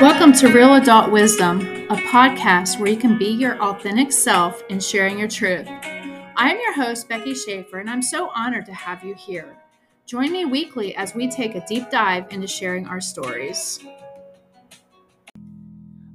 Welcome to Real Adult Wisdom, a podcast where you can be your authentic self in sharing your truth. I am your host, Becky Shaffer, and I'm so honored to have you here. Join me weekly as we take a deep dive into sharing our stories.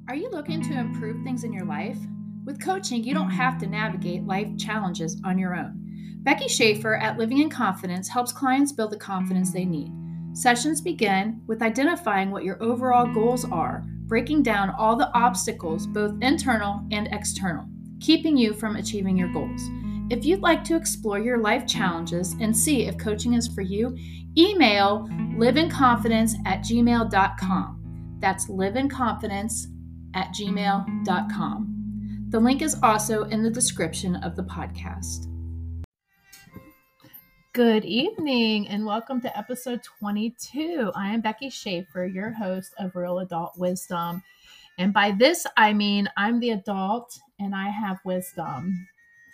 Are you looking to improve things in your life? With coaching, you don't have to navigate life challenges on your own. Becky Shaffer at Living in Confidence helps clients build the confidence they need. Sessions begin with identifying what your overall goals are, breaking down all the obstacles, both internal and external, keeping you from achieving your goals. If you'd like to explore your life challenges and see if coaching is for you, email liveinconfidence at gmail.com. That's liveinconfidence at gmail.com. The link is also in the description of the podcast. Good evening and welcome to episode 22. I am Becky Shaffer, your host of Real Adult Wisdom. And by this, I mean I'm the adult and I have wisdom.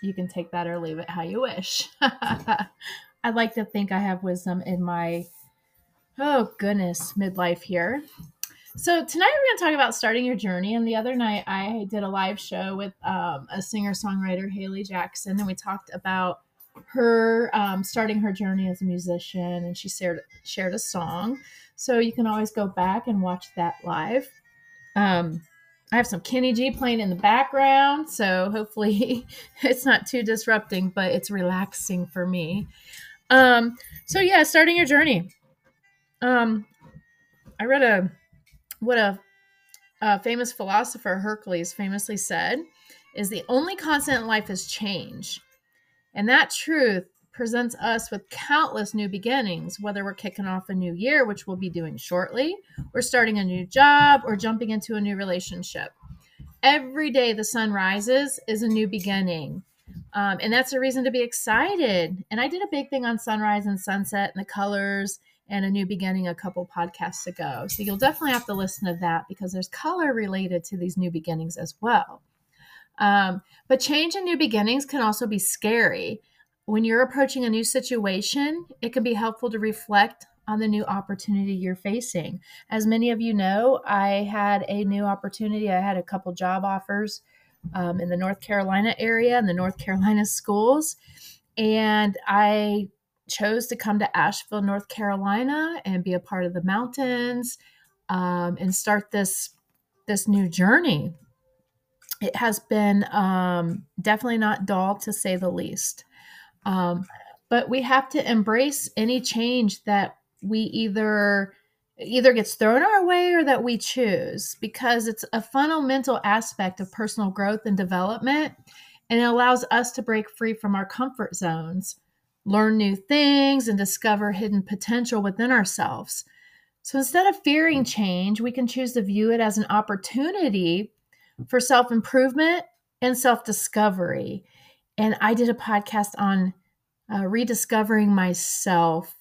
You can take that or leave it how you wish. I'd like to think I have wisdom in my, oh goodness, midlife here. So tonight we're going to talk about starting your journey. And the other night I did a live show with um, a singer songwriter, Haley Jackson, and we talked about her um, starting her journey as a musician, and she shared shared a song. So you can always go back and watch that live. Um, I have some Kenny G playing in the background, so hopefully it's not too disrupting, but it's relaxing for me. Um, so yeah, starting your journey. Um, I read a what a, a famous philosopher Hercules famously said is the only constant in life is change. And that truth presents us with countless new beginnings, whether we're kicking off a new year, which we'll be doing shortly, or starting a new job, or jumping into a new relationship. Every day the sun rises is a new beginning. Um, and that's a reason to be excited. And I did a big thing on sunrise and sunset and the colors and a new beginning a couple podcasts ago. So you'll definitely have to listen to that because there's color related to these new beginnings as well. Um, but change and new beginnings can also be scary. When you're approaching a new situation, it can be helpful to reflect on the new opportunity you're facing. As many of you know, I had a new opportunity. I had a couple job offers um, in the North Carolina area and the North Carolina schools. And I chose to come to Asheville, North Carolina and be a part of the mountains um, and start this this new journey it has been um, definitely not dull to say the least. Um, but we have to embrace any change that we either either gets thrown our way or that we choose because it's a fundamental aspect of personal growth and development and it allows us to break free from our comfort zones learn new things and discover hidden potential within ourselves so instead of fearing change we can choose to view it as an opportunity for self improvement and self discovery. And I did a podcast on uh, rediscovering myself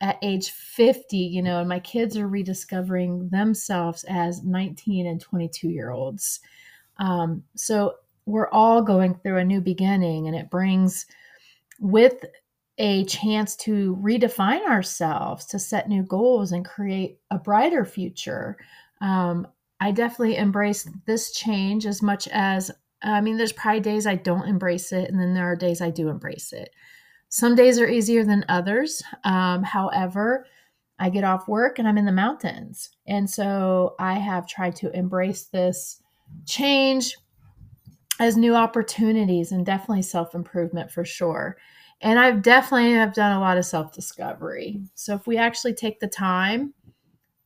at age 50, you know, and my kids are rediscovering themselves as 19 and 22 year olds. Um, so we're all going through a new beginning, and it brings with a chance to redefine ourselves, to set new goals, and create a brighter future. Um, I definitely embrace this change as much as I mean, there's probably days I don't embrace it, and then there are days I do embrace it. Some days are easier than others. Um, however, I get off work and I'm in the mountains. And so I have tried to embrace this change as new opportunities and definitely self improvement for sure. And I've definitely have done a lot of self discovery. So if we actually take the time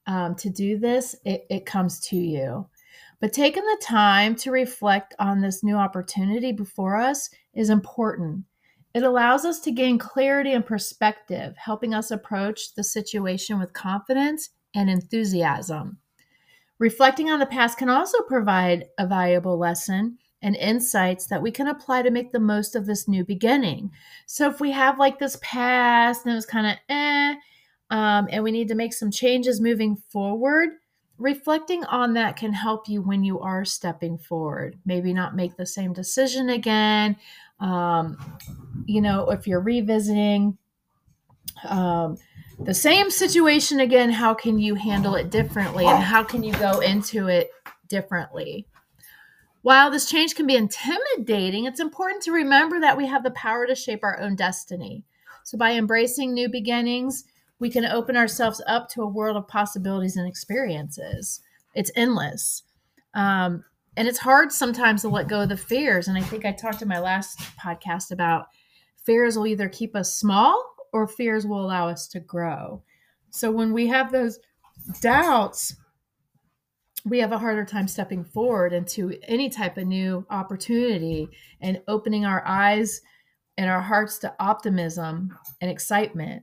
um, to do this, it, it comes to you. But taking the time to reflect on this new opportunity before us is important. It allows us to gain clarity and perspective, helping us approach the situation with confidence and enthusiasm. Reflecting on the past can also provide a valuable lesson and insights that we can apply to make the most of this new beginning. So if we have like this past and it was kind of eh, um, and we need to make some changes moving forward, reflecting on that can help you when you are stepping forward. Maybe not make the same decision again. Um, you know, if you're revisiting, um, the same situation again, how can you handle it differently and how can you go into it differently? While this change can be intimidating, it's important to remember that we have the power to shape our own destiny. So, by embracing new beginnings, we can open ourselves up to a world of possibilities and experiences. It's endless. Um, and it's hard sometimes to let go of the fears. And I think I talked in my last podcast about fears will either keep us small or fears will allow us to grow. So when we have those doubts, we have a harder time stepping forward into any type of new opportunity and opening our eyes and our hearts to optimism and excitement.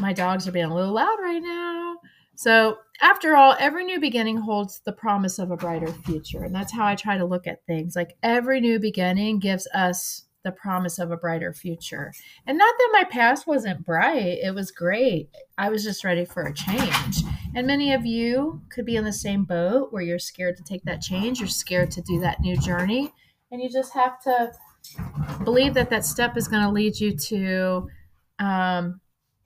My dogs are being a little loud right now. So, after all, every new beginning holds the promise of a brighter future. And that's how I try to look at things. Like every new beginning gives us the promise of a brighter future. And not that my past wasn't bright, it was great. I was just ready for a change. And many of you could be in the same boat where you're scared to take that change, you're scared to do that new journey, and you just have to believe that that step is going to lead you to um,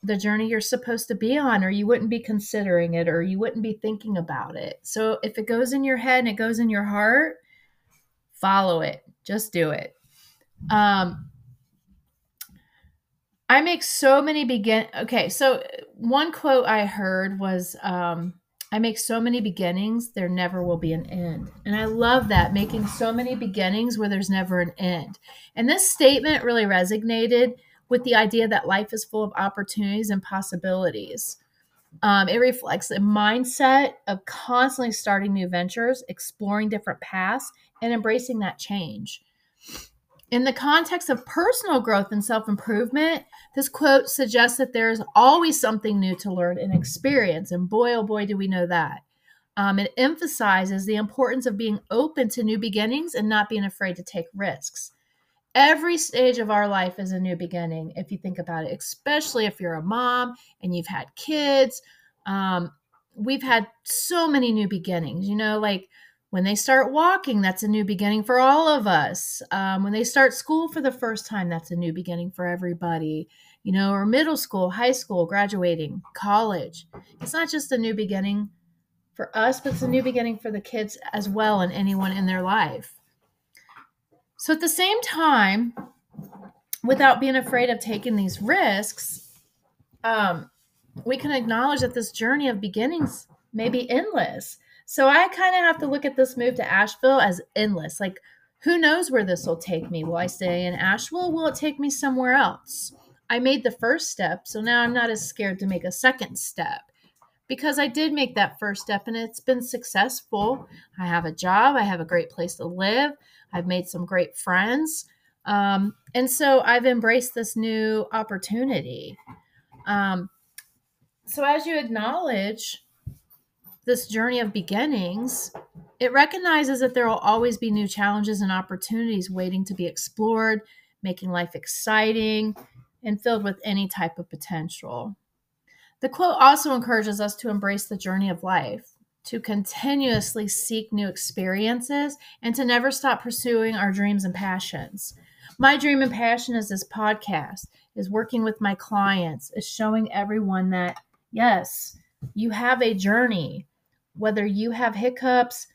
the journey you're supposed to be on, or you wouldn't be considering it, or you wouldn't be thinking about it. So if it goes in your head and it goes in your heart, follow it. Just do it. Um, I make so many begin. Okay, so one quote I heard was, um, "I make so many beginnings, there never will be an end," and I love that making so many beginnings where there's never an end. And this statement really resonated with the idea that life is full of opportunities and possibilities. Um, it reflects a mindset of constantly starting new ventures, exploring different paths, and embracing that change. In the context of personal growth and self improvement, this quote suggests that there is always something new to learn and experience. And boy, oh boy, do we know that. Um, it emphasizes the importance of being open to new beginnings and not being afraid to take risks. Every stage of our life is a new beginning, if you think about it, especially if you're a mom and you've had kids. Um, we've had so many new beginnings, you know, like when they start walking, that's a new beginning for all of us. Um, when they start school for the first time, that's a new beginning for everybody, you know, or middle school, high school, graduating, college. It's not just a new beginning for us, but it's a new beginning for the kids as well and anyone in their life. So at the same time, without being afraid of taking these risks, um, we can acknowledge that this journey of beginnings may be endless so I kind of have to look at this move to Asheville as endless. Like, who knows where this will take me? Will I stay in Asheville? Will it take me somewhere else? I made the first step, so now I'm not as scared to make a second step because I did make that first step and it's been successful. I have a job, I have a great place to live, I've made some great friends. Um, and so I've embraced this new opportunity. Um, so as you acknowledge this journey of beginnings, it recognizes that there will always be new challenges and opportunities waiting to be explored, making life exciting and filled with any type of potential. The quote also encourages us to embrace the journey of life, to continuously seek new experiences, and to never stop pursuing our dreams and passions. My dream and passion is this podcast, is working with my clients, is showing everyone that, yes, you have a journey whether you have hiccups,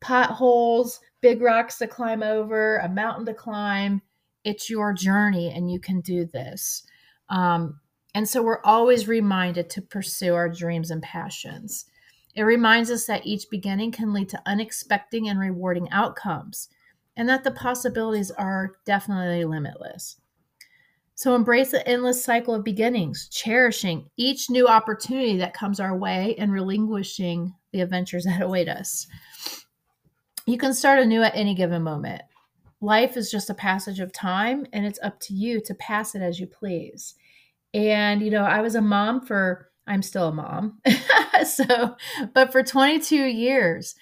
potholes, big rocks to climb over, a mountain to climb, it's your journey and you can do this. Um, and so we're always reminded to pursue our dreams and passions. It reminds us that each beginning can lead to unexpected and rewarding outcomes, and that the possibilities are definitely limitless. So embrace the endless cycle of beginnings, cherishing each new opportunity that comes our way and relinquishing the adventures that await us. You can start anew at any given moment. Life is just a passage of time, and it's up to you to pass it as you please. And, you know, I was a mom for, I'm still a mom. so, but for 22 years,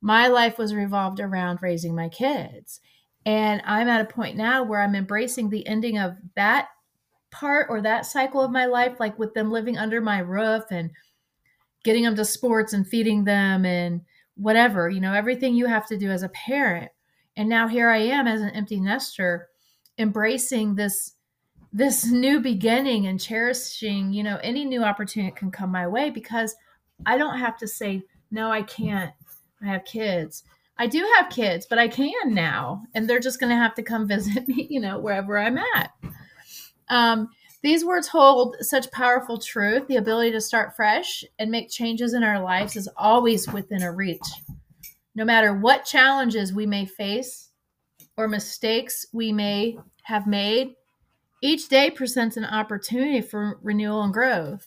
my life was revolved around raising my kids. And I'm at a point now where I'm embracing the ending of that part or that cycle of my life, like with them living under my roof and getting them to sports and feeding them and whatever, you know, everything you have to do as a parent. And now here I am as an empty nester embracing this this new beginning and cherishing, you know, any new opportunity that can come my way because I don't have to say, no, I can't. I have kids. I do have kids, but I can now. And they're just going to have to come visit me, you know, wherever I'm at. Um, these words hold such powerful truth. The ability to start fresh and make changes in our lives is always within a reach. No matter what challenges we may face or mistakes we may have made, each day presents an opportunity for renewal and growth.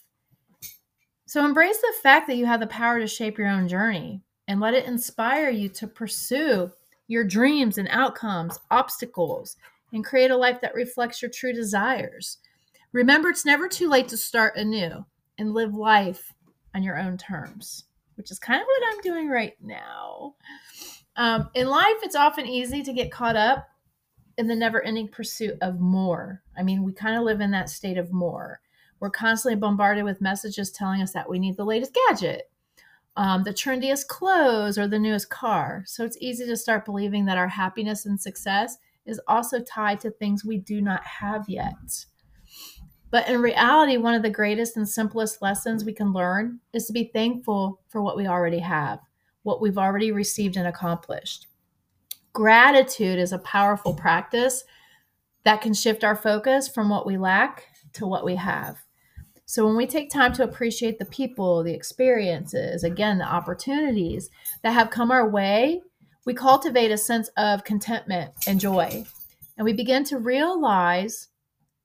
So embrace the fact that you have the power to shape your own journey and let it inspire you to pursue your dreams and outcomes, obstacles, and create a life that reflects your true desires. Remember, it's never too late to start anew and live life on your own terms, which is kind of what I'm doing right now. Um, in life, it's often easy to get caught up in the never ending pursuit of more. I mean, we kind of live in that state of more. We're constantly bombarded with messages telling us that we need the latest gadget, um, the trendiest clothes, or the newest car. So it's easy to start believing that our happiness and success is also tied to things we do not have yet. But in reality, one of the greatest and simplest lessons we can learn is to be thankful for what we already have, what we've already received and accomplished. Gratitude is a powerful practice that can shift our focus from what we lack to what we have. So when we take time to appreciate the people, the experiences, again, the opportunities that have come our way, we cultivate a sense of contentment and joy. And we begin to realize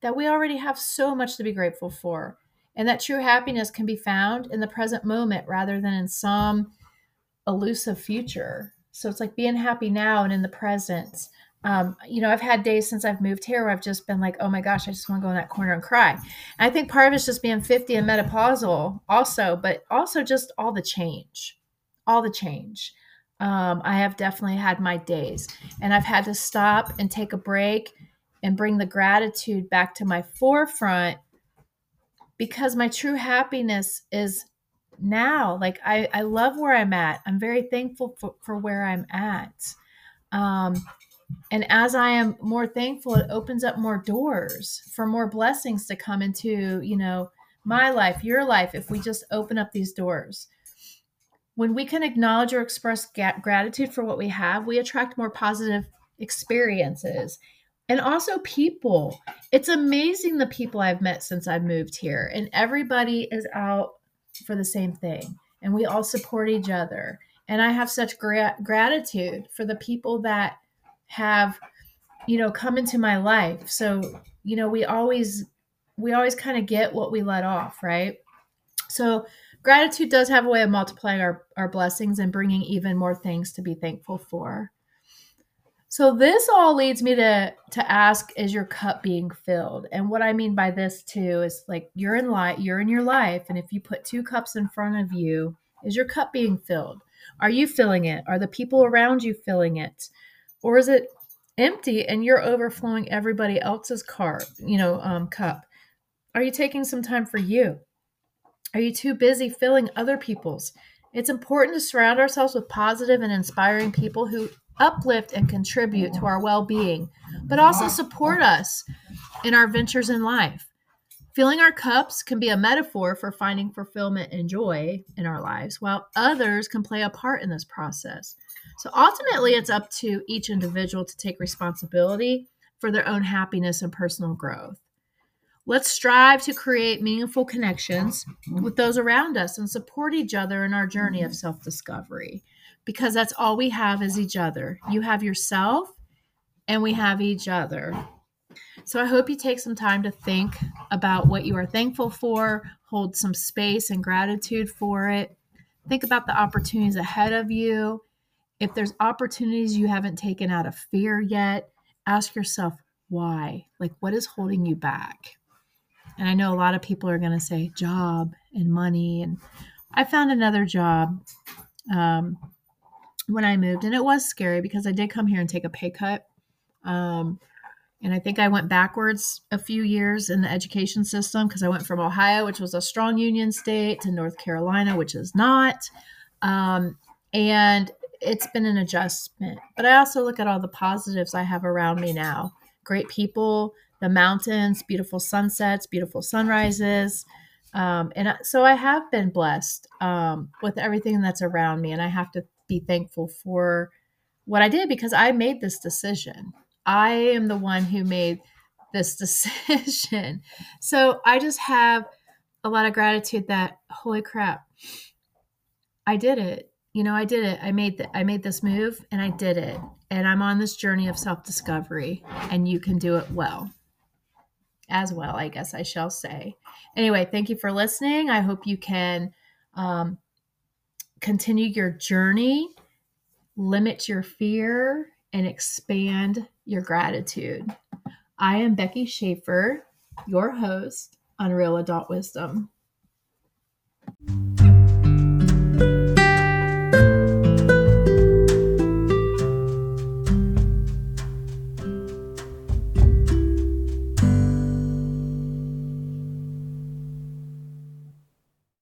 that we already have so much to be grateful for, and that true happiness can be found in the present moment rather than in some elusive future. So it's like being happy now and in the present um, you know, I've had days since I've moved here where I've just been like, oh my gosh, I just want to go in that corner and cry. And I think part of it's just being 50 and menopausal also, but also just all the change, all the change. Um, I have definitely had my days and I've had to stop and take a break and bring the gratitude back to my forefront because my true happiness is now. Like I, I love where I'm at. I'm very thankful for, for where I'm at. Um, and as i am more thankful it opens up more doors for more blessings to come into you know my life your life if we just open up these doors when we can acknowledge or express gratitude for what we have we attract more positive experiences and also people it's amazing the people i've met since i've moved here and everybody is out for the same thing. And we all support each other. And i have such gra- gratitude for the people that have you know come into my life. So you know we always we always kind of get what we let off right? So gratitude does have a way of multiplying our, our blessings and bringing even more things to be thankful for so this all leads me to to ask is your cup being filled? And what i mean by this too is like you're in life you're in your life and if you put two cups in front of you is your cup being filled? Are you filling it? Are the people around you filling it? Or is it empty and you're overflowing everybody else's car you know um, cup? Are you taking some time for you? Are you too busy filling other people's? It's important to surround ourselves with positive and inspiring people who uplift and contribute to our well-being but also support us in our ventures in life. Filling our cups can be a metaphor for finding fulfillment and joy in our lives while others can play a part in this process. So ultimately, it's up to each individual to take responsibility for their own happiness and personal growth. Let's strive to create meaningful connections with those around us and support each other in our journey of self discovery because that's all we have is each other. You have yourself, and we have each other. So I hope you take some time to think about what you are thankful for, hold some space and gratitude for it. Think about the opportunities ahead of you if there's opportunities you haven't taken out of fear yet, ask yourself why. Like, what is holding you back? And I know a lot of people are going to say job and money. And I found another job um, when I moved, and it was scary because I did come here and take a pay cut. Um, and I think I went backwards a few years in the education system because I went from Ohio, which was a strong union state, to North Carolina, which is not. Um, and it's been an adjustment. But I also look at all the positives I have around me now. Great people the mountains, beautiful sunsets, beautiful sunrises. Um, and so I have been blessed um, with everything that's around me. And I have to be thankful for what I did because I made this decision. I am the one who made this decision. So I just have a lot of gratitude that holy crap, I did it. You know, I did it. I made the, I made this move and I did it. And I'm on this journey of self-discovery and you can do it well. As well, I guess I shall say. Anyway, thank you for listening. I hope you can um, continue your journey, limit your fear, and expand your gratitude. I am Becky Shaffer, your host on Real Adult Wisdom.